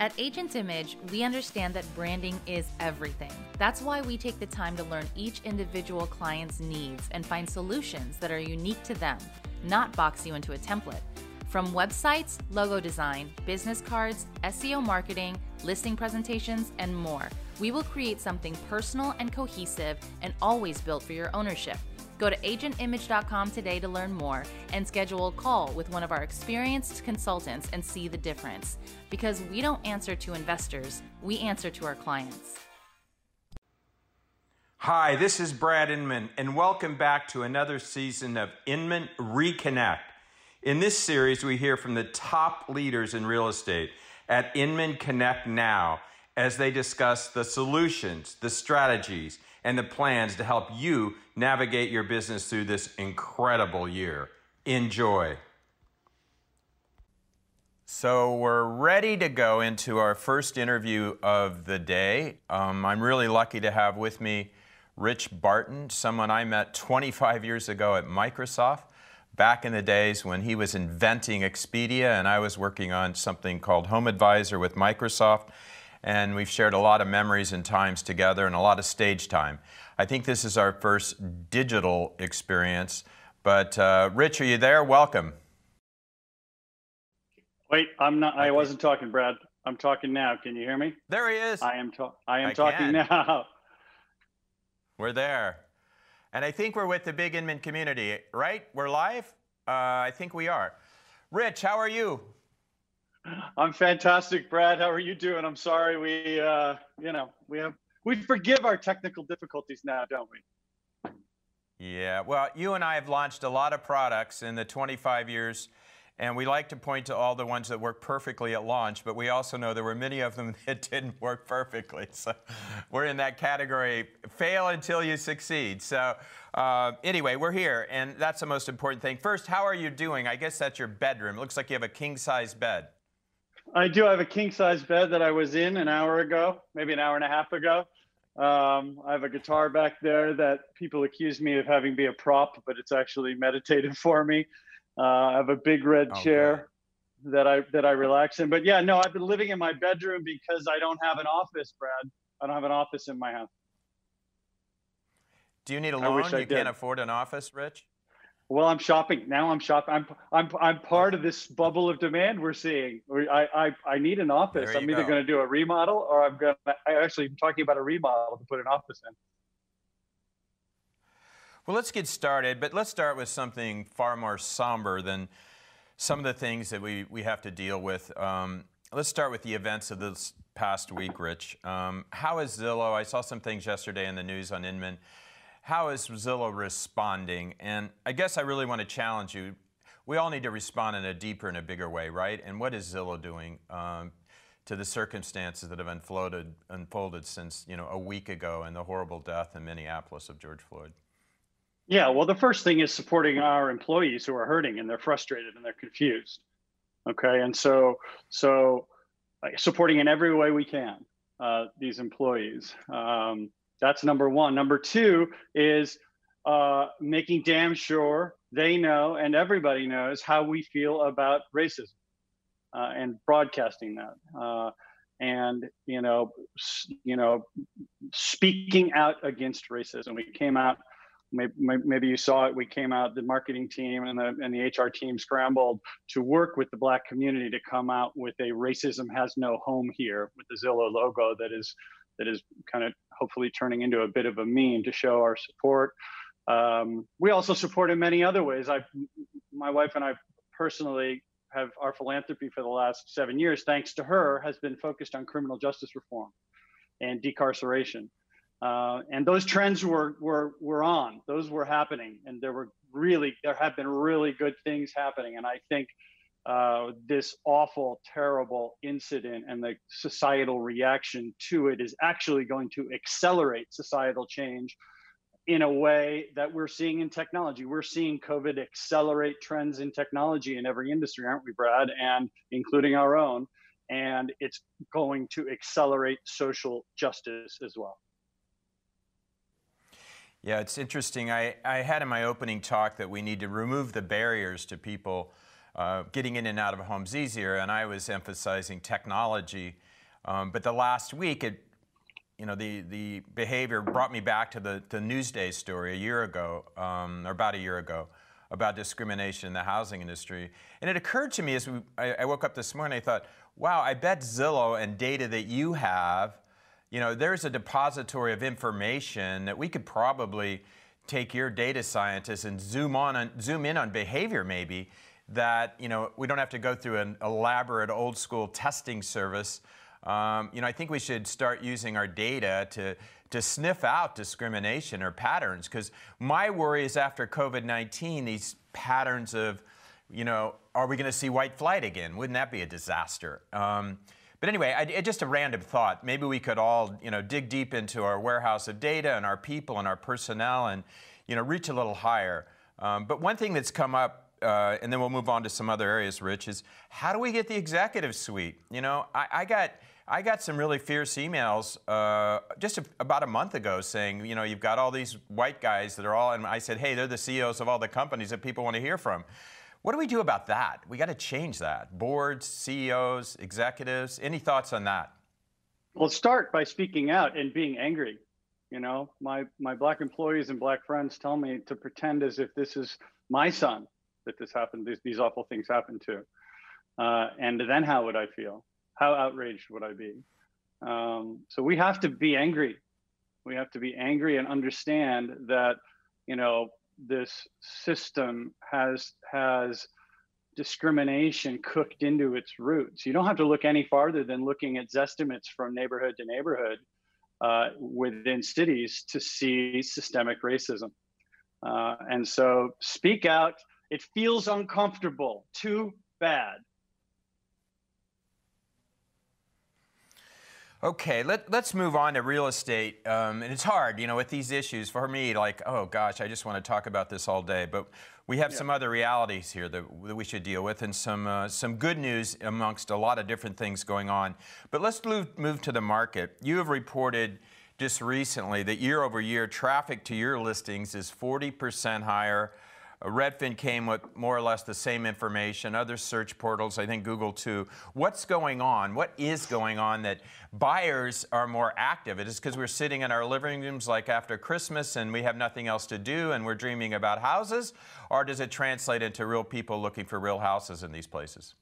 At Agent Image, we understand that branding is everything. That's why we take the time to learn each individual client's needs and find solutions that are unique to them, not box you into a template. From websites, logo design, business cards, SEO marketing, listing presentations, and more, we will create something personal and cohesive and always built for your ownership. Go to agentimage.com today to learn more and schedule a call with one of our experienced consultants and see the difference. Because we don't answer to investors, we answer to our clients. Hi, this is Brad Inman, and welcome back to another season of Inman Reconnect. In this series, we hear from the top leaders in real estate at Inman Connect Now as they discuss the solutions, the strategies, and the plans to help you navigate your business through this incredible year. Enjoy. So, we're ready to go into our first interview of the day. Um, I'm really lucky to have with me Rich Barton, someone I met 25 years ago at Microsoft, back in the days when he was inventing Expedia and I was working on something called Home Advisor with Microsoft and we've shared a lot of memories and times together and a lot of stage time. I think this is our first digital experience. But uh, Rich, are you there? Welcome. Wait, I'm not. I wasn't talking, Brad. I'm talking now. Can you hear me? There he is. I am. I am I talking can. now. We're there, and I think we're with the Big Inman community, right? We're live. Uh, I think we are. Rich, how are you? I'm fantastic, Brad. How are you doing? I'm sorry we, uh, you know, we have we forgive our technical difficulties now, don't we? Yeah. Well, you and I have launched a lot of products in the 25 years, and we like to point to all the ones that work perfectly at launch, but we also know there were many of them that didn't work perfectly. So we're in that category, fail until you succeed. So uh, anyway, we're here, and that's the most important thing. First, how are you doing? I guess that's your bedroom. It looks like you have a king-size bed. I do have a king size bed that I was in an hour ago, maybe an hour and a half ago. Um, I have a guitar back there that people accuse me of having be a prop, but it's actually meditative for me. Uh, I have a big red oh, chair that I that I relax in. But yeah, no, I've been living in my bedroom because I don't have an office, Brad. I don't have an office in my house. Do you need a loan? You did. can't afford an office, Rich? Well, I'm shopping now. I'm shopping. I'm I'm I'm part of this bubble of demand we're seeing. I I I need an office. I'm either going to do a remodel or I'm going. to I actually am talking about a remodel to put an office in. Well, let's get started, but let's start with something far more somber than some of the things that we, we have to deal with. Um, let's start with the events of this past week, Rich. Um, how is Zillow? I saw some things yesterday in the news on Inman how is Zillow responding? And I guess I really want to challenge you. We all need to respond in a deeper and a bigger way, right? And what is Zillow doing um, to the circumstances that have unfolded, unfolded since you know a week ago and the horrible death in Minneapolis of George Floyd? Yeah, well, the first thing is supporting our employees who are hurting and they're frustrated and they're confused. Okay, and so so uh, supporting in every way we can uh, these employees. Um, that's number one. Number two is uh, making damn sure they know and everybody knows how we feel about racism uh, and broadcasting that. Uh, and you know, you know, speaking out against racism. We came out. Maybe, maybe you saw it. We came out. The marketing team and the and the HR team scrambled to work with the Black community to come out with a "Racism has no home here" with the Zillow logo that is that is kind of hopefully turning into a bit of a meme to show our support. Um, we also support in many other ways. I, my wife and I personally have our philanthropy for the last seven years, thanks to her, has been focused on criminal justice reform and decarceration. Uh, and those trends were, were, were on, those were happening. And there were really, there have been really good things happening. And I think uh, this awful, terrible incident and the societal reaction to it is actually going to accelerate societal change in a way that we're seeing in technology. We're seeing COVID accelerate trends in technology in every industry, aren't we, Brad? And including our own. And it's going to accelerate social justice as well. Yeah, it's interesting. I, I had in my opening talk that we need to remove the barriers to people uh, getting in and out of homes easier, and I was emphasizing technology. Um, but the last week, it, you know, the, the behavior brought me back to the, the Newsday story a year ago, um, or about a year ago, about discrimination in the housing industry. And it occurred to me as we, I, I woke up this morning, I thought, wow, I bet Zillow and data that you have, you know, there's a depository of information that we could probably take your data scientists and zoom on, zoom in on behavior maybe that you know we don't have to go through an elaborate old school testing service um, you know, I think we should start using our data to, to sniff out discrimination or patterns because my worry is after COVID 19, these patterns of, you know, are we going to see white flight again? Wouldn't that be a disaster? Um, but anyway, I, just a random thought. Maybe we could all, you know, dig deep into our warehouse of data and our people and our personnel and, you know, reach a little higher. Um, but one thing that's come up uh, and then we'll move on to some other areas, Rich, is how do we get the executive suite? You know, I, I got I got some really fierce emails uh, just a, about a month ago saying, you know, you've got all these white guys that are all, and I said, hey, they're the CEOs of all the companies that people want to hear from. What do we do about that? We got to change that. Boards, CEOs, executives. Any thoughts on that? Well, start by speaking out and being angry. You know, my my black employees and black friends tell me to pretend as if this is my son that this happened, these, these awful things happened to. Uh, and then how would I feel? how outraged would I be? Um, so we have to be angry. We have to be angry and understand that, you know, this system has has discrimination cooked into its roots. You don't have to look any farther than looking at zestimates from neighborhood to neighborhood uh, within cities to see systemic racism. Uh, and so speak out. It feels uncomfortable. Too bad. Okay, let, us move on to real estate. Um, and it's hard, you know, with these issues for me, like, oh gosh, I just want to talk about this all day. But we have yeah. some other realities here that, that, we should deal with and some, uh, some good news amongst a lot of different things going on. But let's move, move to the market. You have reported just recently that year over year, traffic to your listings is 40% higher Redfin came with more or less the same information, other search portals, I think Google too. What's going on? What is going on that buyers are more active? It is because we're sitting in our living rooms like after Christmas and we have nothing else to do and we're dreaming about houses? Or does it translate into real people looking for real houses in these places?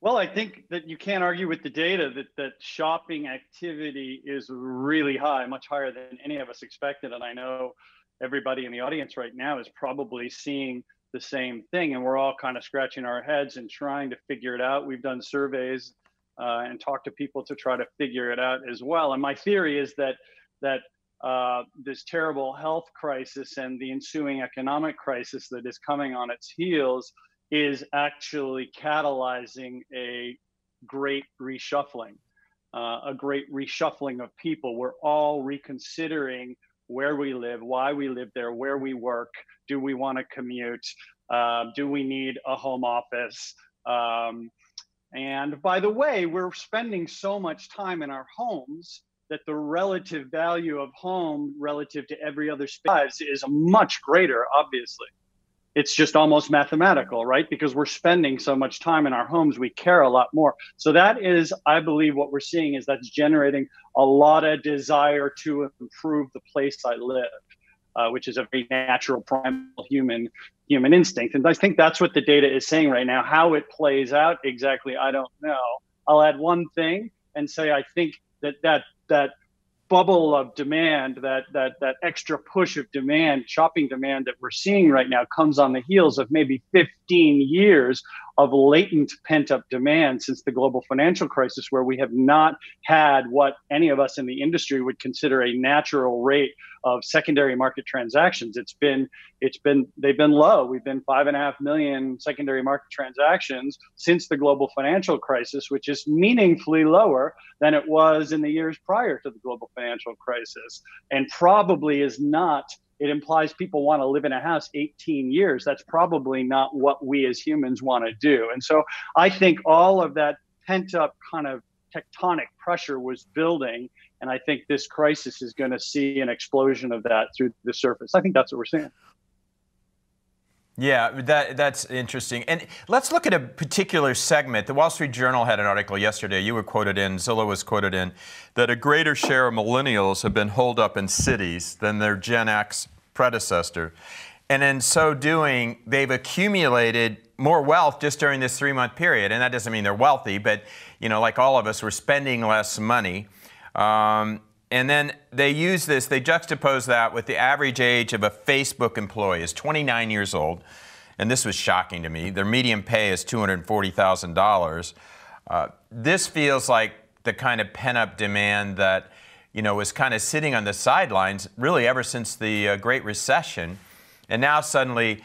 Well, I think that you can't argue with the data that, that shopping activity is really high, much higher than any of us expected. And I know everybody in the audience right now is probably seeing the same thing and we're all kind of scratching our heads and trying to figure it out. We've done surveys uh, and talked to people to try to figure it out as well. And my theory is that that uh, this terrible health crisis and the ensuing economic crisis that is coming on its heels is actually catalyzing a great reshuffling uh, a great reshuffling of people. We're all reconsidering where we live, why we live there, where we work, do we want to commute, uh, do we need a home office? Um, and by the way, we're spending so much time in our homes that the relative value of home relative to every other space is much greater, obviously it's just almost mathematical, right? Because we're spending so much time in our homes, we care a lot more. So that is, I believe, what we're seeing is that's generating a lot of desire to improve the place I live, uh, which is a very natural, primal human human instinct. And I think that's what the data is saying right now. How it plays out exactly, I don't know. I'll add one thing and say I think that that that bubble of demand, that that that extra push of demand, shopping demand that we're seeing right now comes on the heels of maybe 15 years of latent pent up demand since the global financial crisis, where we have not had what any of us in the industry would consider a natural rate of secondary market transactions. It's been it's been they've been low. We've been five and a half million secondary market transactions since the global financial crisis, which is meaningfully lower than it was in the years prior to the global financial crisis, and probably is not it implies people want to live in a house 18 years. That's probably not what we as humans want to do. And so I think all of that pent up kind of tectonic pressure was building. And I think this crisis is going to see an explosion of that through the surface. I think that's what we're seeing. Yeah, that, that's interesting. And let's look at a particular segment. The Wall Street Journal had an article yesterday, you were quoted in, Zillow was quoted in, that a greater share of millennials have been holed up in cities than their Gen X predecessor. And in so doing, they've accumulated more wealth just during this three month period. And that doesn't mean they're wealthy, but you know, like all of us, we're spending less money. Um, and then they use this, they juxtapose that with the average age of a Facebook employee is 29 years old. And this was shocking to me. Their median pay is $240,000. Uh, this feels like the kind of pent up demand that you know, was kind of sitting on the sidelines really ever since the uh, Great Recession. And now suddenly,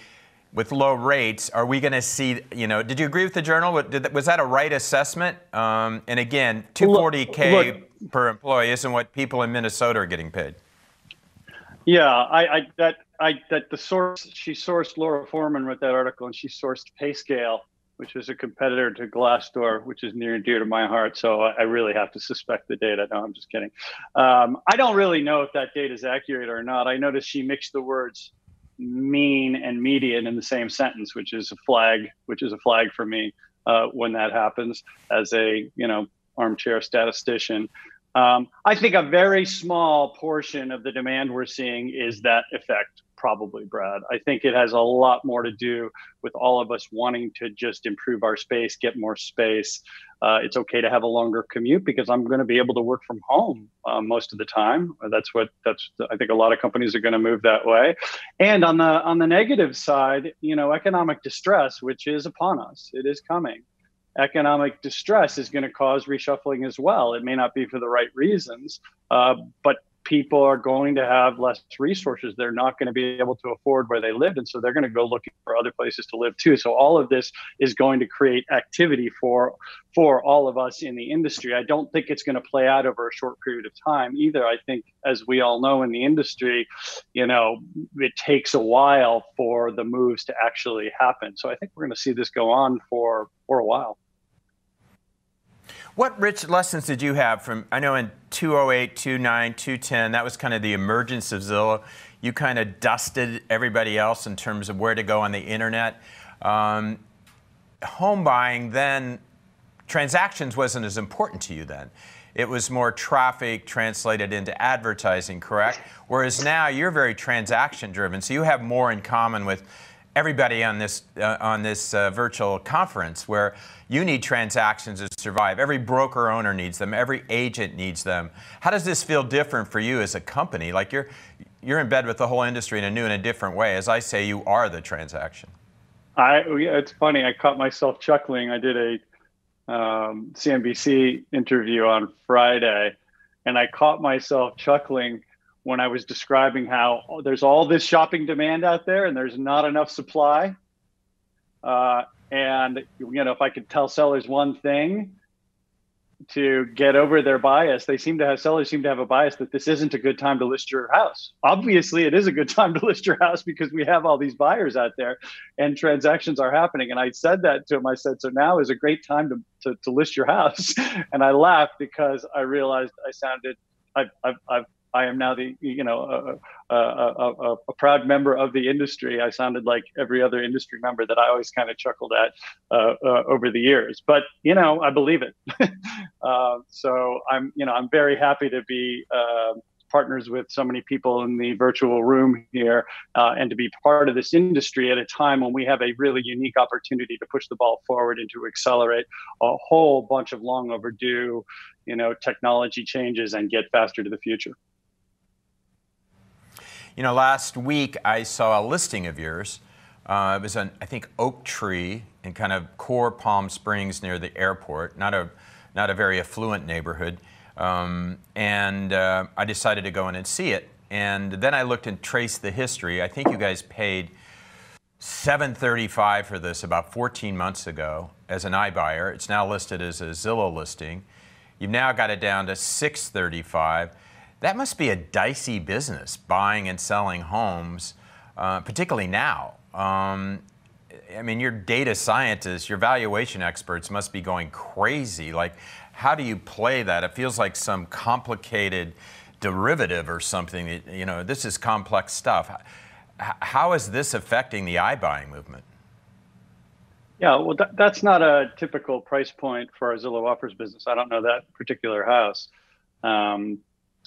with low rates, are we going to see, you know, did you agree with the journal? Was that a right assessment? Um, and again, 240K look, look, per employee isn't what people in Minnesota are getting paid. Yeah, I, I that I that the source she sourced Laura Forman with that article, and she sourced PayScale, which is a competitor to Glassdoor, which is near and dear to my heart. So I really have to suspect the data. No, I'm just kidding. Um, I don't really know if that data is accurate or not. I noticed she mixed the words mean and median in the same sentence, which is a flag, which is a flag for me uh, when that happens as a you know armchair statistician. Um, I think a very small portion of the demand we're seeing is that effect, probably, Brad. I think it has a lot more to do with all of us wanting to just improve our space, get more space. Uh, it's okay to have a longer commute because I'm going to be able to work from home uh, most of the time. That's what that's. I think a lot of companies are going to move that way. And on the on the negative side, you know, economic distress, which is upon us, it is coming economic distress is going to cause reshuffling as well. It may not be for the right reasons, uh, but people are going to have less resources. They're not going to be able to afford where they live. And so they're going to go looking for other places to live too. So all of this is going to create activity for for all of us in the industry. I don't think it's going to play out over a short period of time either. I think as we all know in the industry, you know, it takes a while for the moves to actually happen. So I think we're going to see this go on for for a while. What rich lessons did you have from, I know in 208, 29, 210, that was kind of the emergence of Zillow. You kind of dusted everybody else in terms of where to go on the internet. Um, home buying then, transactions wasn't as important to you then. It was more traffic translated into advertising, correct? Whereas now you're very transaction driven, so you have more in common with everybody on this uh, on this uh, virtual conference where you need transactions to survive. Every broker owner needs them. Every agent needs them. How does this feel different for you as a company? Like you're you're in bed with the whole industry in a new and a different way. As I say, you are the transaction. I yeah, it's funny. I caught myself chuckling. I did a um, CNBC interview on Friday, and I caught myself chuckling when I was describing how there's all this shopping demand out there and there's not enough supply. Uh, and you know, if I could tell sellers one thing to get over their bias, they seem to have sellers seem to have a bias that this isn't a good time to list your house. Obviously, it is a good time to list your house because we have all these buyers out there and transactions are happening. And I said that to him. I said, so now is a great time to, to, to list your house. and I laughed because I realized I sounded I've, I've, I've I am now the you know a, a, a, a, proud member of the industry. I sounded like every other industry member that I always kind of chuckled at uh, uh, over the years. But you know, I believe it. uh, so I'm you know I'm very happy to be. Um, partners with so many people in the virtual room here uh, and to be part of this industry at a time when we have a really unique opportunity to push the ball forward and to accelerate a whole bunch of long overdue you know technology changes and get faster to the future you know, last week I saw a listing of yours. Uh, it was an, I think, oak tree in kind of core Palm Springs near the airport, not a, not a very affluent neighborhood. Um, and uh, I decided to go in and see it. And then I looked and traced the history. I think you guys paid 735 for this about 14 months ago as an iBuyer. It's now listed as a Zillow listing. You've now got it down to 635. That must be a dicey business, buying and selling homes, uh, particularly now. Um, I mean, your data scientists, your valuation experts must be going crazy. Like, how do you play that? It feels like some complicated derivative or something. You know, this is complex stuff. how is this affecting the iBuying movement? Yeah, well, th- that's not a typical price point for our Zillow Offers business. I don't know that particular house. Um,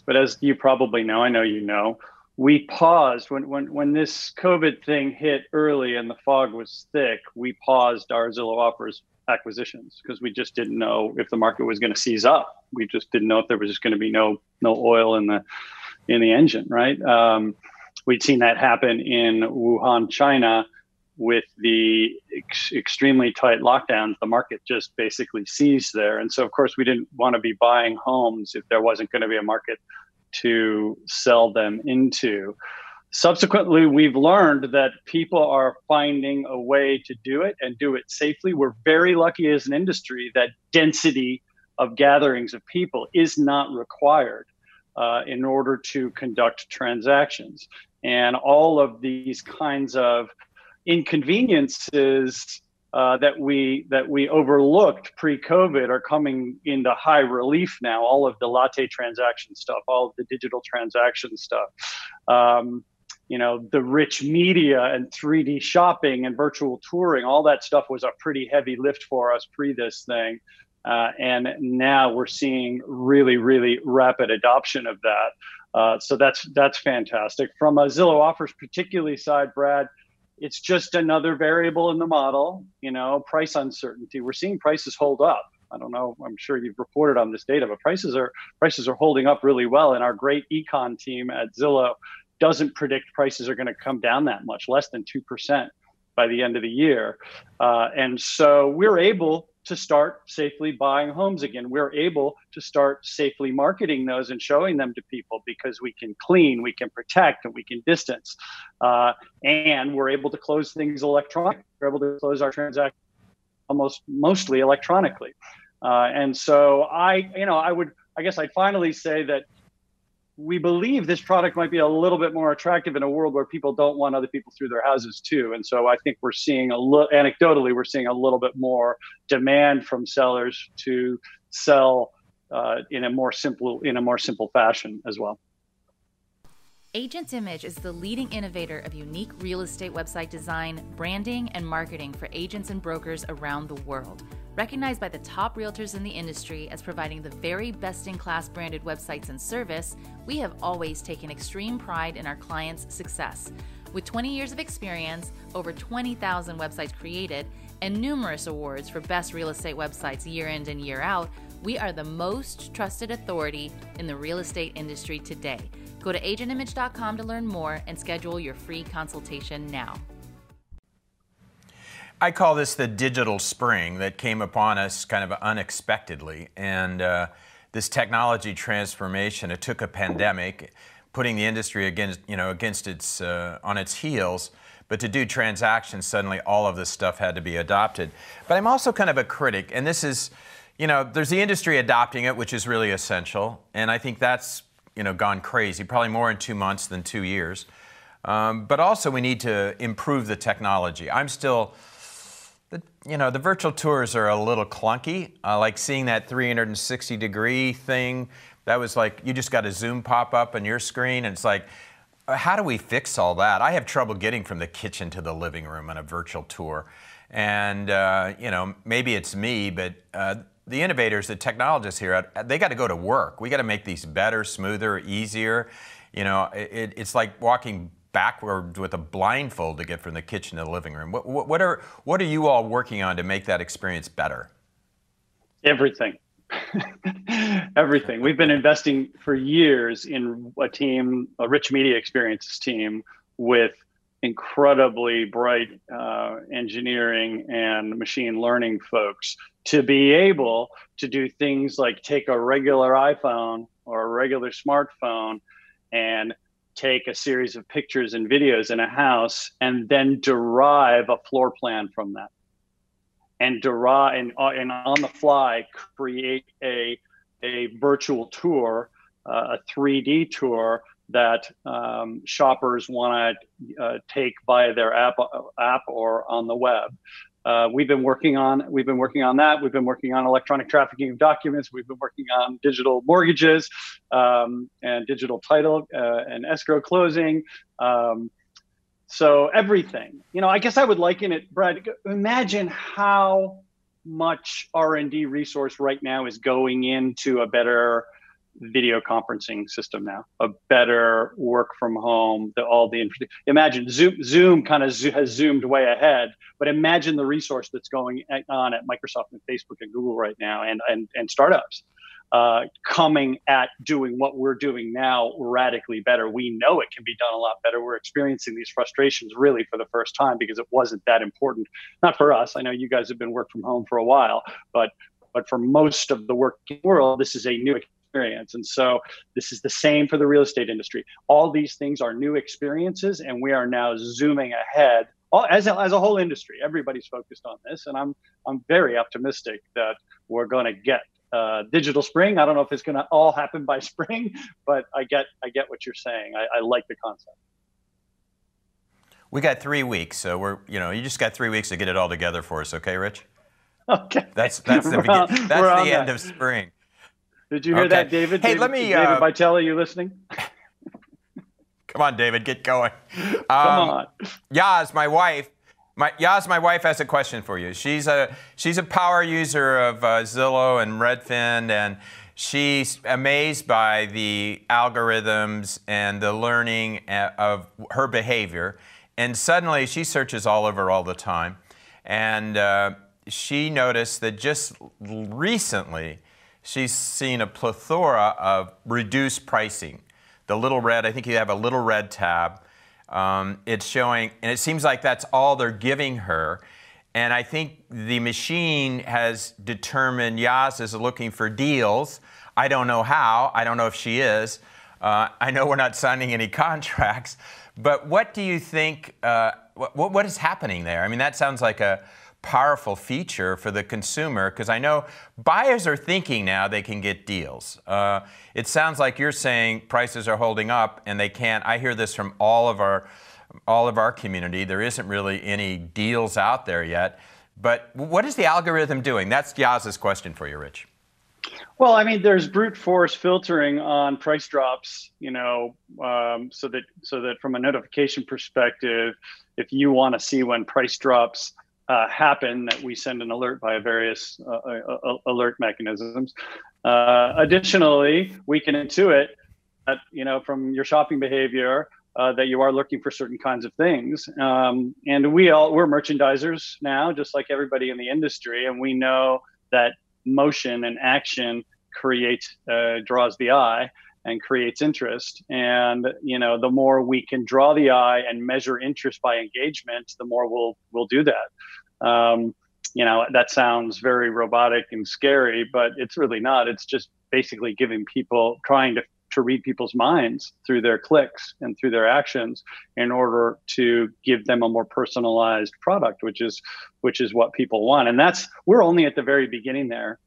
but as you probably know, I know you know, we paused when, when, when this COVID thing hit early and the fog was thick, we paused our Zillow Offers acquisitions because we just didn't know if the market was going to seize up. We just didn't know if there was just going to be no no oil in the in the engine, right? Um, we'd seen that happen in Wuhan, China, with the ex- extremely tight lockdowns. The market just basically seized there, and so of course we didn't want to be buying homes if there wasn't going to be a market to sell them into. Subsequently, we've learned that people are finding a way to do it and do it safely. We're very lucky as an industry that density of gatherings of people is not required uh, in order to conduct transactions. And all of these kinds of inconveniences uh, that we that we overlooked pre-COVID are coming into high relief now. All of the latte transaction stuff, all of the digital transaction stuff, um, you know, the rich media and 3D shopping and virtual touring, all that stuff was a pretty heavy lift for us pre this thing. Uh, and now we're seeing really, really rapid adoption of that. Uh, so that's that's fantastic. From a Zillow offers particularly side, Brad, it's just another variable in the model. You know, price uncertainty. We're seeing prices hold up. I don't know. I'm sure you've reported on this data, but prices are prices are holding up really well. And our great econ team at Zillow doesn't predict prices are going to come down that much, less than 2% by the end of the year. Uh, and so we're able to start safely buying homes again. We're able to start safely marketing those and showing them to people because we can clean, we can protect, and we can distance. Uh, and we're able to close things electronically. We're able to close our transactions almost mostly electronically. Uh, and so I, you know, I would, I guess I'd finally say that we believe this product might be a little bit more attractive in a world where people don't want other people through their houses too. And so I think we're seeing a little, anecdotally, we're seeing a little bit more demand from sellers to sell uh, in a more simple in a more simple fashion as well. Agent's Image is the leading innovator of unique real estate website design, branding, and marketing for agents and brokers around the world. Recognized by the top realtors in the industry as providing the very best in class branded websites and service, we have always taken extreme pride in our clients' success. With 20 years of experience, over 20,000 websites created, and numerous awards for best real estate websites year in and year out, we are the most trusted authority in the real estate industry today. Go to agentimage.com to learn more and schedule your free consultation now. I call this the digital spring that came upon us kind of unexpectedly. And uh, this technology transformation, it took a pandemic, putting the industry against, you know, against its, uh, on its heels. But to do transactions, suddenly all of this stuff had to be adopted. But I'm also kind of a critic, and this is, you know, there's the industry adopting it, which is really essential. And I think that's, you know, gone crazy, probably more in two months than two years. Um, but also, we need to improve the technology. I'm still, the, you know, the virtual tours are a little clunky. Uh, like seeing that 360 degree thing, that was like, you just got a Zoom pop up on your screen, and it's like, how do we fix all that? I have trouble getting from the kitchen to the living room on a virtual tour. And, uh, you know, maybe it's me, but uh, the innovators, the technologists here, they got to go to work. We got to make these better, smoother, easier. You know, it, it's like walking backward with a blindfold to get from the kitchen to the living room. What, what, are, what are you all working on to make that experience better? Everything. Everything. We've been investing for years in a team, a rich media experiences team with incredibly bright uh, engineering and machine learning folks to be able to do things like take a regular iPhone or a regular smartphone and take a series of pictures and videos in a house and then derive a floor plan from that. And derive and, uh, and on the fly create a a virtual tour uh, a 3d tour that um, shoppers want to uh, take via their app app or on the web uh, we've been working on we've been working on that. We've been working on electronic trafficking of documents. We've been working on digital mortgages um, and digital title uh, and escrow closing. Um, so everything, you know, I guess I would liken it, Brad. Imagine how much R&D resource right now is going into a better video conferencing system now, a better work from home, the, all the imagine Zoom Zoom kind of zo- has zoomed way ahead, but imagine the resource that's going on at Microsoft and Facebook and Google right now, and and and startups uh, coming at doing what we're doing now radically better. We know it can be done a lot better. We're experiencing these frustrations really for the first time because it wasn't that important. Not for us. I know you guys have been work from home for a while, but but for most of the working world, this is a new experience. And so this is the same for the real estate industry. All these things are new experiences, and we are now zooming ahead. All, as, a, as a whole industry, everybody's focused on this, and I'm I'm very optimistic that we're going to get uh, digital spring. I don't know if it's going to all happen by spring, but I get I get what you're saying. I, I like the concept. We got three weeks, so we're you know you just got three weeks to get it all together for us, okay, Rich? Okay. That's that's the begin- that's the end that. of spring. Did you hear okay. that, David? Hey, David, let me. David uh, Vitale, you listening? Come on, David, get going. Um, Come on. Yaz, my wife. My, Yaz, my wife has a question for you. She's a she's a power user of uh, Zillow and Redfin, and she's amazed by the algorithms and the learning uh, of her behavior. And suddenly, she searches all over all the time, and uh, she noticed that just recently she's seen a plethora of reduced pricing. The little red, I think you have a little red tab. Um, it's showing, and it seems like that's all they're giving her. And I think the machine has determined Yaz is looking for deals. I don't know how. I don't know if she is. Uh, I know we're not signing any contracts. But what do you think? Uh, what, what is happening there? I mean, that sounds like a, powerful feature for the consumer because I know buyers are thinking now they can get deals. Uh, it sounds like you're saying prices are holding up and they can't. I hear this from all of our all of our community. There isn't really any deals out there yet. But what is the algorithm doing? That's Yaz's question for you, Rich. Well, I mean, there's brute force filtering on price drops, you know, um, so that so that from a notification perspective, if you want to see when price drops uh, happen that we send an alert via various uh, uh, uh, alert mechanisms. Uh, additionally, we can intuit that you know from your shopping behavior uh, that you are looking for certain kinds of things. Um, and we all we're merchandisers now, just like everybody in the industry, and we know that motion and action creates draws the eye and creates interest. And you know, the more we can draw the eye and measure interest by engagement, the more we'll we'll do that. Um, you know, that sounds very robotic and scary, but it's really not. It's just basically giving people trying to to read people's minds through their clicks and through their actions in order to give them a more personalized product which is which is what people want and that's we're only at the very beginning there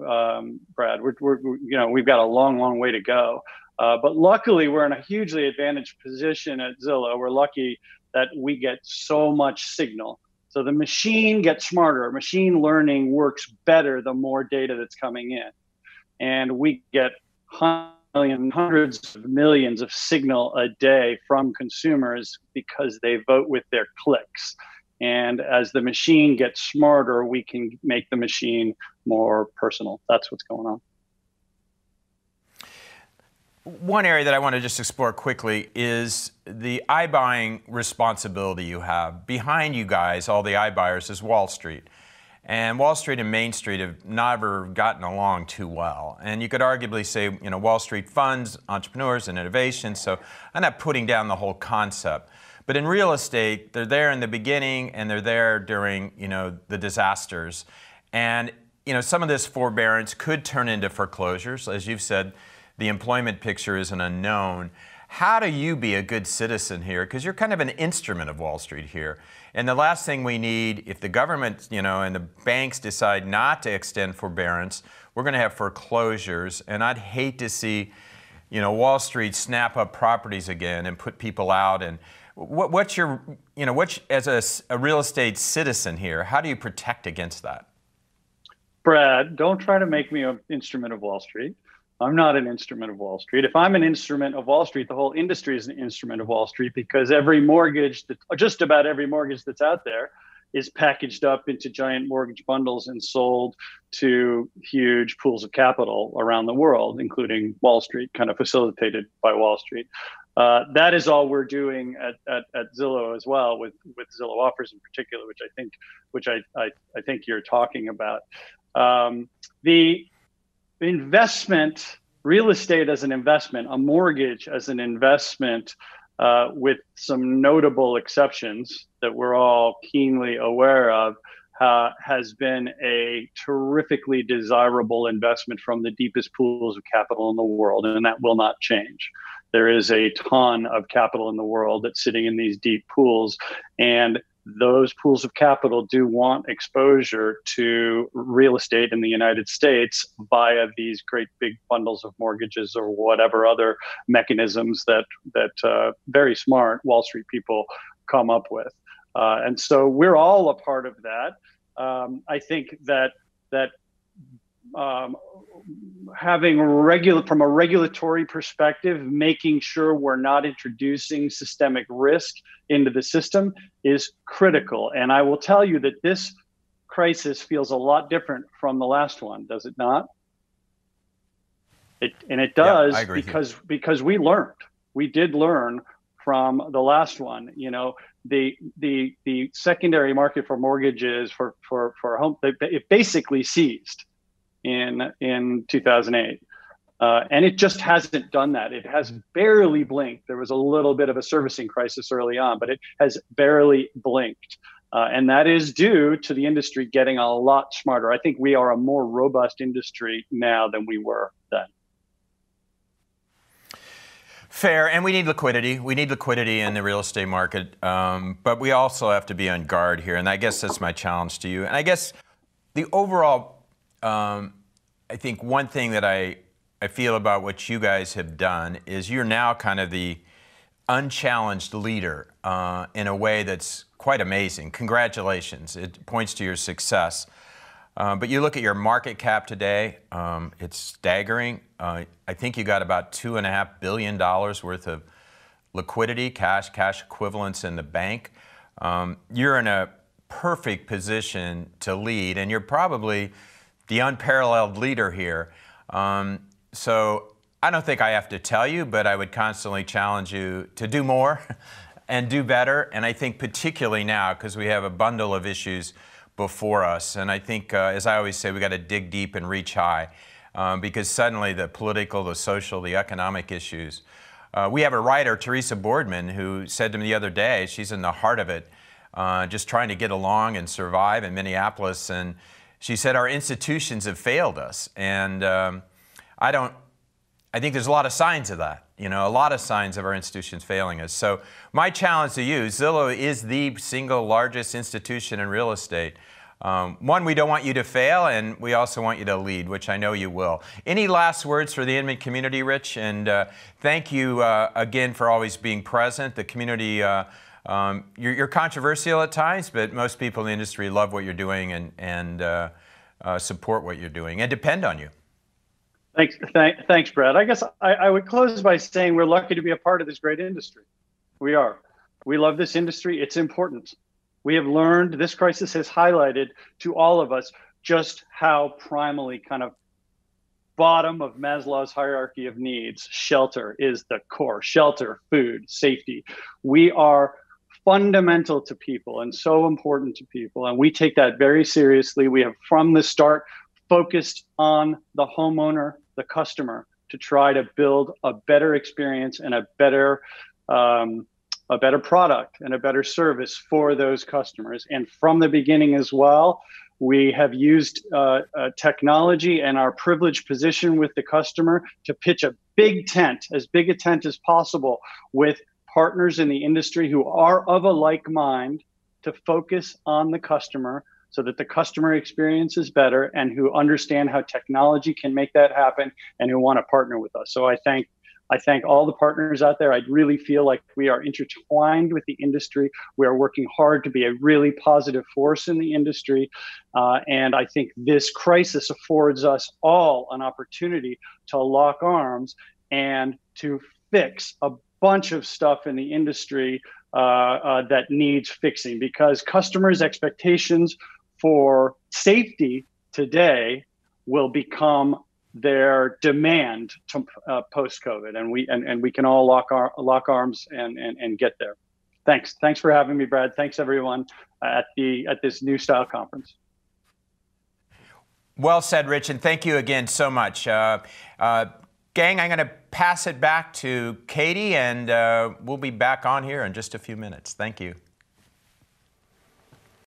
um, Brad. We're, we're, you know, we've got a long, long way to go. Uh, but luckily, we're in a hugely advantaged position at Zillow. We're lucky that we get so much signal. So the machine gets smarter. Machine learning works better the more data that's coming in. And we get hundreds of millions of signal a day from consumers because they vote with their clicks. And as the machine gets smarter, we can make the machine more personal. That's what's going on. One area that I want to just explore quickly is the iBuying responsibility you have. Behind you guys, all the iBuyers, is Wall Street. And Wall Street and Main Street have never gotten along too well. And you could arguably say, you know, Wall Street funds entrepreneurs and innovation. So I'm not putting down the whole concept. But in real estate, they're there in the beginning and they're there during, you know, the disasters. And, you know, some of this forbearance could turn into foreclosures. As you've said, the employment picture is an unknown. How do you be a good citizen here? Because you're kind of an instrument of Wall Street here. And the last thing we need, if the government, you know, and the banks decide not to extend forbearance, we're going to have foreclosures. And I'd hate to see, you know, Wall Street snap up properties again and put people out and what, what's your, you know, what's, as a, a real estate citizen here, how do you protect against that? Brad, don't try to make me an instrument of Wall Street. I'm not an instrument of Wall Street. If I'm an instrument of Wall Street, the whole industry is an instrument of Wall Street because every mortgage that just about every mortgage that's out there is packaged up into giant mortgage bundles and sold to huge pools of capital around the world, including Wall Street, kind of facilitated by Wall Street. Uh, that is all we're doing at, at, at, Zillow as well, with, with Zillow offers in particular, which I think, which I, I, I think you're talking about. Um, the investment, real estate as an investment, a mortgage as an investment, uh, with some notable exceptions that we're all keenly aware of, uh, has been a terrifically desirable investment from the deepest pools of capital in the world, and that will not change. There is a ton of capital in the world that's sitting in these deep pools, and those pools of capital do want exposure to real estate in the United States via these great big bundles of mortgages or whatever other mechanisms that that uh, very smart Wall Street people come up with. Uh, and so we're all a part of that. Um, I think that that um, having regular from a regulatory perspective, making sure we're not introducing systemic risk into the system is critical. And I will tell you that this crisis feels a lot different from the last one, does it not? It, and it does yeah, because because we learned. We did learn from the last one. You know, the the the secondary market for mortgages for for for home it basically seized in in 2008. Uh, and it just hasn't done that. It has barely blinked. There was a little bit of a servicing crisis early on, but it has barely blinked. Uh, and that is due to the industry getting a lot smarter. I think we are a more robust industry now than we were then. Fair, and we need liquidity. We need liquidity in the real estate market, um, but we also have to be on guard here. And I guess that's my challenge to you. And I guess the overall um, I think one thing that I, I feel about what you guys have done is you're now kind of the unchallenged leader uh, in a way that's quite amazing. Congratulations. It points to your success. Uh, but you look at your market cap today, um, it's staggering. Uh, I think you got about $2.5 billion worth of liquidity, cash, cash equivalents in the bank. Um, you're in a perfect position to lead, and you're probably the unparalleled leader here. Um, so I don't think I have to tell you, but I would constantly challenge you to do more and do better. And I think particularly now, because we have a bundle of issues before us. And I think, uh, as I always say, we got to dig deep and reach high. Um, because suddenly the political, the social, the economic issues. Uh, we have a writer, Teresa Boardman, who said to me the other day, she's in the heart of it, uh, just trying to get along and survive in Minneapolis. And she said our institutions have failed us, and um, I don't. I think there's a lot of signs of that. You know, a lot of signs of our institutions failing us. So my challenge to you, Zillow is the single largest institution in real estate. Um, one, we don't want you to fail, and we also want you to lead, which I know you will. Any last words for the Inman community, Rich? And uh, thank you uh, again for always being present. The community uh, um, you're, you're, controversial at times, but most people in the industry love what you're doing and, and uh, uh, support what you're doing and depend on you. Thanks, th- thanks, Brad. I guess I, I would close by saying we're lucky to be a part of this great industry. We are. We love this industry. It's important. We have learned this crisis has highlighted to all of us just how primally kind of bottom of Maslow's hierarchy of needs, shelter is the core. Shelter, food, safety. We are fundamental to people and so important to people. And we take that very seriously. We have from the start focused on the homeowner, the customer, to try to build a better experience and a better um, a better product and a better service for those customers. And from the beginning as well, we have used uh, uh, technology and our privileged position with the customer to pitch a big tent, as big a tent as possible, with partners in the industry who are of a like mind to focus on the customer so that the customer experience is better and who understand how technology can make that happen and who want to partner with us. So I thank I thank all the partners out there. I really feel like we are intertwined with the industry. We are working hard to be a really positive force in the industry. Uh, and I think this crisis affords us all an opportunity to lock arms and to fix a bunch of stuff in the industry uh, uh, that needs fixing because customers' expectations for safety today will become their demand to uh, post COVID, and we and, and we can all lock our lock arms and, and and get there. Thanks, thanks for having me, Brad. Thanks everyone at the at this new style conference. Well said, Rich, and thank you again so much. Uh, uh, gang, I'm going to pass it back to Katie, and uh, we'll be back on here in just a few minutes. Thank you.